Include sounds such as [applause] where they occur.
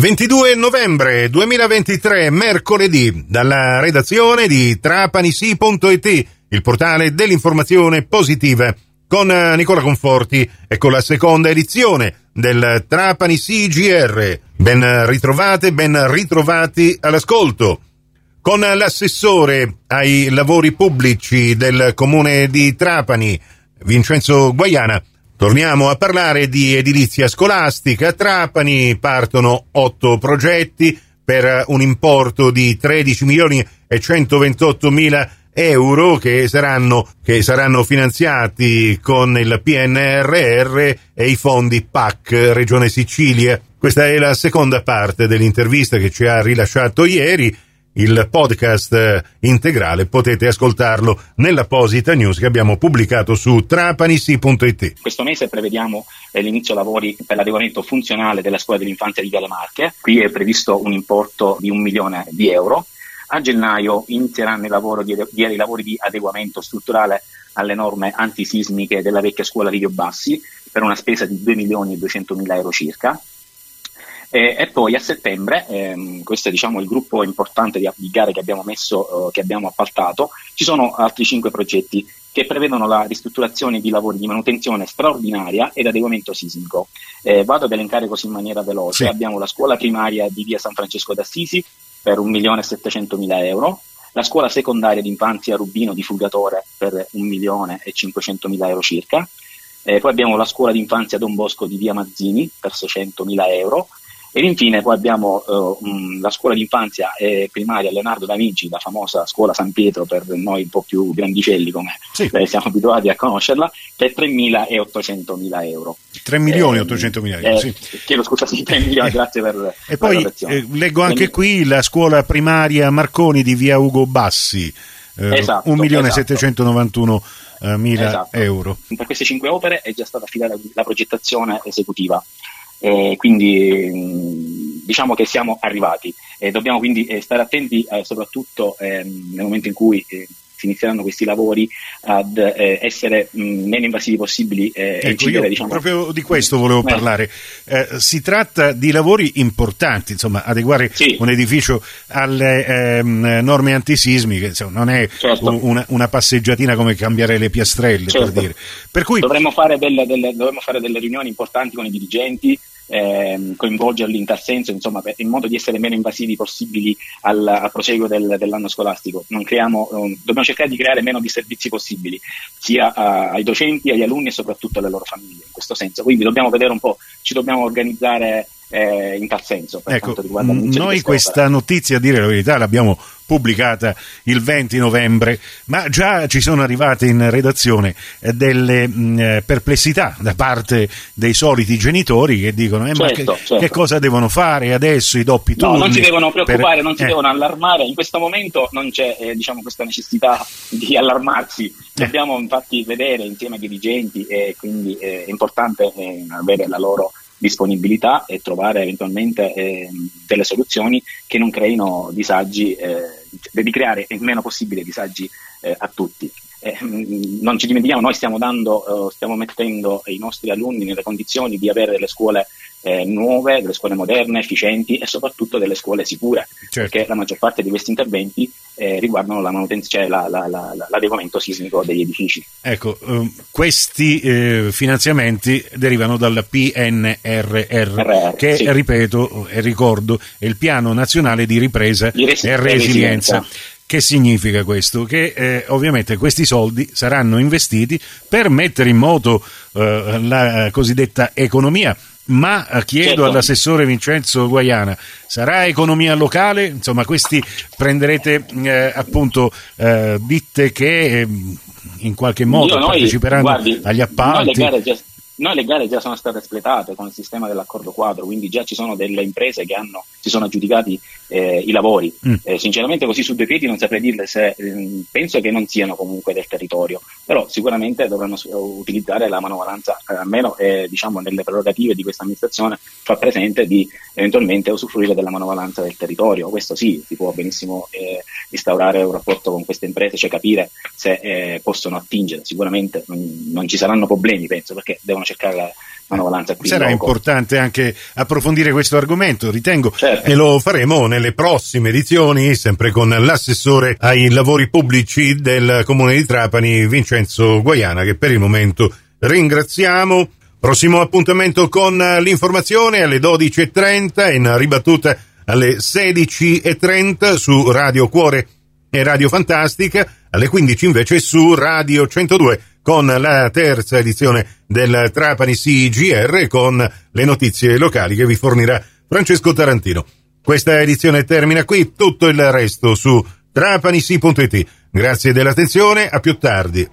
22 novembre 2023, mercoledì, dalla redazione di trapanisi.it, il portale dell'informazione positiva, con Nicola Conforti e con la seconda edizione del Trapani CGR. Ben ritrovate, ben ritrovati all'ascolto. Con l'assessore ai lavori pubblici del comune di Trapani, Vincenzo Guaiana, Torniamo a parlare di edilizia scolastica. A Trapani partono otto progetti per un importo di 13 milioni e 128 mila euro che saranno, che saranno finanziati con il PNRR e i fondi PAC Regione Sicilia. Questa è la seconda parte dell'intervista che ci ha rilasciato ieri il podcast integrale potete ascoltarlo nell'apposita news che abbiamo pubblicato su trapanisi.it. Questo mese prevediamo eh, l'inizio lavori per l'adeguamento funzionale della scuola dell'infanzia di Viale Marche. Qui è previsto un importo di un milione di euro. A gennaio inizieranno il lavoro di, i lavori di adeguamento strutturale alle norme antisismiche della vecchia scuola Livio Bassi per una spesa di 2 milioni e 200 mila euro circa. E, e poi a settembre, ehm, questo è diciamo, il gruppo importante di, di gare che abbiamo messo, eh, che abbiamo appaltato, ci sono altri cinque progetti che prevedono la ristrutturazione di lavori di manutenzione straordinaria ed adeguamento sismico. Eh, vado ad elencare così in maniera veloce. Sì. Abbiamo la scuola primaria di via San Francesco d'Assisi per 1.700.000 euro, la scuola secondaria di infanzia Rubino di Fulgatore per 1.500.000 euro circa, eh, poi abbiamo la scuola di infanzia Don Bosco di via Mazzini per 600.000 euro, ed infine poi abbiamo um, la scuola d'infanzia e primaria Leonardo da Vinci, la famosa scuola San Pietro per noi un po' più grandicelli come Sì. eh, siamo abituati a conoscerla, per 3.000 e 800.000 euro. 3 milioni e Ehm, 800 mila euro. eh, sì. Chiedo scusa, sì, 3 milioni, Eh, [laughs] grazie per E per poi la eh, leggo anche Quindi- qui la scuola primaria Marconi di via Ugo Bassi, eh, Esatto, 1 milione e esatto. 791 eh, mila Esatto. euro. Per queste cinque opere è già stata affidata la progettazione esecutiva, Eh, quindi mh, diciamo che siamo arrivati. Eh, dobbiamo quindi eh, stare attenti eh, soprattutto ehm, nel momento in cui eh, si inizieranno questi lavori ad essere mh, meno invasivi possibili Ecco, incidere io diciamo, proprio di questo volevo parlare. Si tratta di lavori importanti, insomma, adeguare Sì. un edificio alle ehm, norme antisismiche, insomma, non è Certo. una, una passeggiatina come cambiare le piastrelle, Certo. per dire. Per cui Dovremmo fare delle, delle- dovremmo fare delle riunioni importanti con i dirigenti, ehm, coinvolgerli in tal senso, insomma, per- in modo di essere meno invasivi possibili al, al proseguo del- dell'anno scolastico. Creiamo, eh, dobbiamo cercare di creare meno disservizi possibili, sia a- ai docenti, agli alunni e soprattutto alle loro famiglie, in questo senso. Quindi dobbiamo vedere un po', ci dobbiamo organizzare eh, in tal senso. Per Ecco, noi questa notizia, a dire la verità, l'abbiamo pubblicata il 20 novembre, ma già ci sono arrivate in redazione eh, delle mh, eh, perplessità da parte dei soliti genitori che dicono eh, ma Certo, che, certo. che cosa devono fare adesso i doppi No, turni? non si devono preoccupare, per- non si eh, devono allarmare. In questo momento non c'è eh, diciamo, questa necessità di allarmarsi. Dobbiamo infatti vedere insieme ai dirigenti e quindi eh, è importante eh, avere la loro disponibilità e trovare eventualmente eh, delle soluzioni che non creino disagi, eh, di creare il meno possibile disagi eh, a tutti. Eh, mh, non ci dimentichiamo, noi stiamo, dando, eh, stiamo mettendo i nostri alunni nelle condizioni di avere delle scuole eh, nuove, delle scuole moderne, efficienti e soprattutto delle scuole sicure, certo. perché la maggior parte di questi interventi eh, riguardano la manutenzione, cioè la- la- la- la- l'adeguamento sismico degli edifici. Ecco, ehm, questi eh, finanziamenti derivano dal PNRR, RR, che sì. ripeto e ricordo è il Piano Nazionale di Ripresa Di e e Resilienza. resilienza. Che significa questo? Che eh, ovviamente questi soldi saranno investiti per mettere in moto eh, la cosiddetta economia. Ma eh, chiedo Certo. all'assessore Vincenzo Guaiana, sarà economia locale? Insomma, questi prenderete eh, appunto eh, ditte che eh, in qualche modo Io- noi, parteciperanno guardi, agli Noi le, appalti. già, noi le gare già sono state espletate con il sistema dell'accordo quadro, quindi già ci sono delle imprese che hanno, si sono aggiudicati eh, i lavori. Mm. Eh, sinceramente così su due piedi non saprei dirle se ehm, penso che non siano comunque del territorio, però sicuramente dovranno utilizzare la manovalanza, eh, almeno eh, diciamo nelle prerogative di questa amministrazione fa presente di eventualmente usufruire della manovalanza del territorio. Questo sì, si può benissimo eh, instaurare un rapporto con queste imprese, cioè capire se eh, possono attingere. Sicuramente non, non ci saranno problemi, penso, perché devono cercare manovalanza qui. Sarà importante anche approfondire questo argomento, ritengo, certo. e lo faremo nelle prossime edizioni, sempre con l'assessore ai lavori pubblici del Comune di Trapani, Vincenzo Guaiana, che per il momento ringraziamo. Prossimo appuntamento con l'informazione alle 12.30 in ribattuta alle 16.30 su Radio Cuore e Radio Fantastica, alle 15 invece su Radio 102 con la terza edizione del Trapani CGR con le notizie locali che vi fornirà Francesco Tarantino. Questa edizione termina qui, tutto il resto su trapanisi.it. Grazie dell'attenzione, a più tardi.